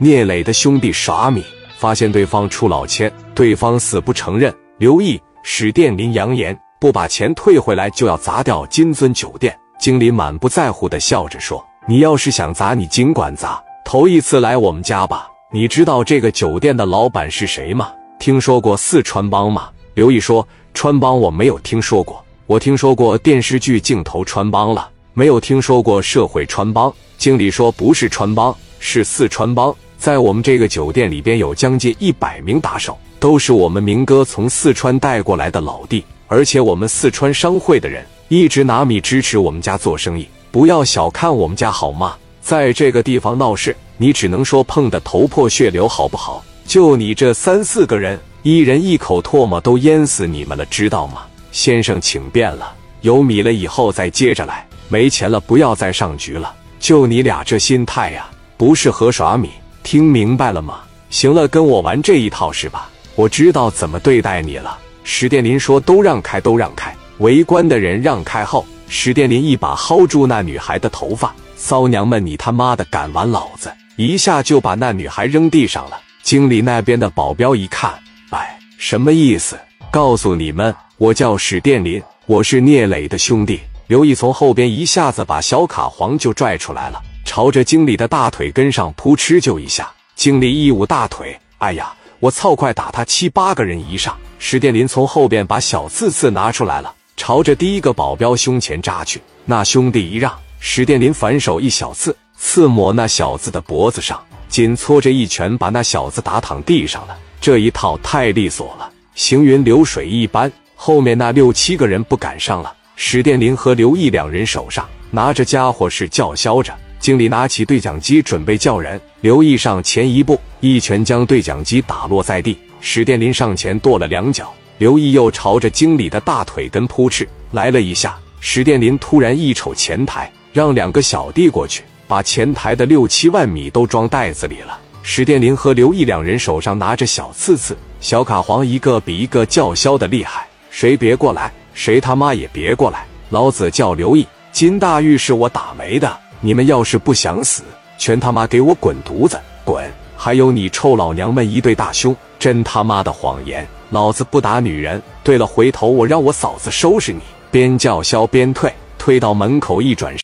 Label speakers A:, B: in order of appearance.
A: 聂磊的兄弟耍米，发现对方出老千，对方死不承认。刘毅、史殿林扬言不把钱退回来就要砸掉金尊酒店。经理满不在乎的笑着说：“你要是想砸，你尽管砸。头一次来我们家吧？你知道这个酒店的老板是谁吗？听说过四川帮吗？”刘毅说：“川帮我没有听说过，我听说过电视剧镜头穿帮了，没有听说过社会穿帮。”经理说：“不是穿帮，是四川帮。”在我们这个酒店里边有将近一百名打手，都是我们明哥从四川带过来的老弟，而且我们四川商会的人一直拿米支持我们家做生意，不要小看我们家好吗？在这个地方闹事，你只能说碰得头破血流，好不好？就你这三四个人，一人一口唾沫都淹死你们了，知道吗？先生，请便了，有米了以后再接着来，没钱了不要再上局了。就你俩这心态呀，不适合耍米。听明白了吗？行了，跟我玩这一套是吧？我知道怎么对待你了。史殿林说：“都让开，都让开！”围观的人让开后，史殿林一把薅住那女孩的头发：“骚娘们，你他妈的敢玩老子！”一下就把那女孩扔地上了。经理那边的保镖一看，哎，什么意思？告诉你们，我叫史殿林，我是聂磊的兄弟。刘毅从后边一下子把小卡黄就拽出来了。朝着经理的大腿根上扑哧就一下，经理一捂大腿，哎呀，我操！快打他七八个人一上！史殿林从后边把小刺刺拿出来了，朝着第一个保镖胸前扎去。那兄弟一让，史殿林反手一小刺，刺抹那小子的脖子上，紧搓着一拳把那小子打躺地上了。这一套太利索了，行云流水一般。后面那六七个人不敢上了，史殿林和刘毅两人手上拿着家伙是叫嚣着。经理拿起对讲机准备叫人，刘毅上前一步，一拳将对讲机打落在地。史殿林上前跺了两脚，刘毅又朝着经理的大腿根扑哧来了一下。史殿林突然一瞅前台，让两个小弟过去，把前台的六七万米都装袋子里了。史殿林和刘毅两人手上拿着小刺刺、小卡簧，一个比一个叫嚣的厉害。谁别过来，谁他妈也别过来！老子叫刘毅，金大玉是我打没的。你们要是不想死，全他妈给我滚犊子，滚！还有你臭老娘们一对大胸，真他妈的谎言！老子不打女人。对了，回头我让我嫂子收拾你！边叫嚣边退，退到门口一转身。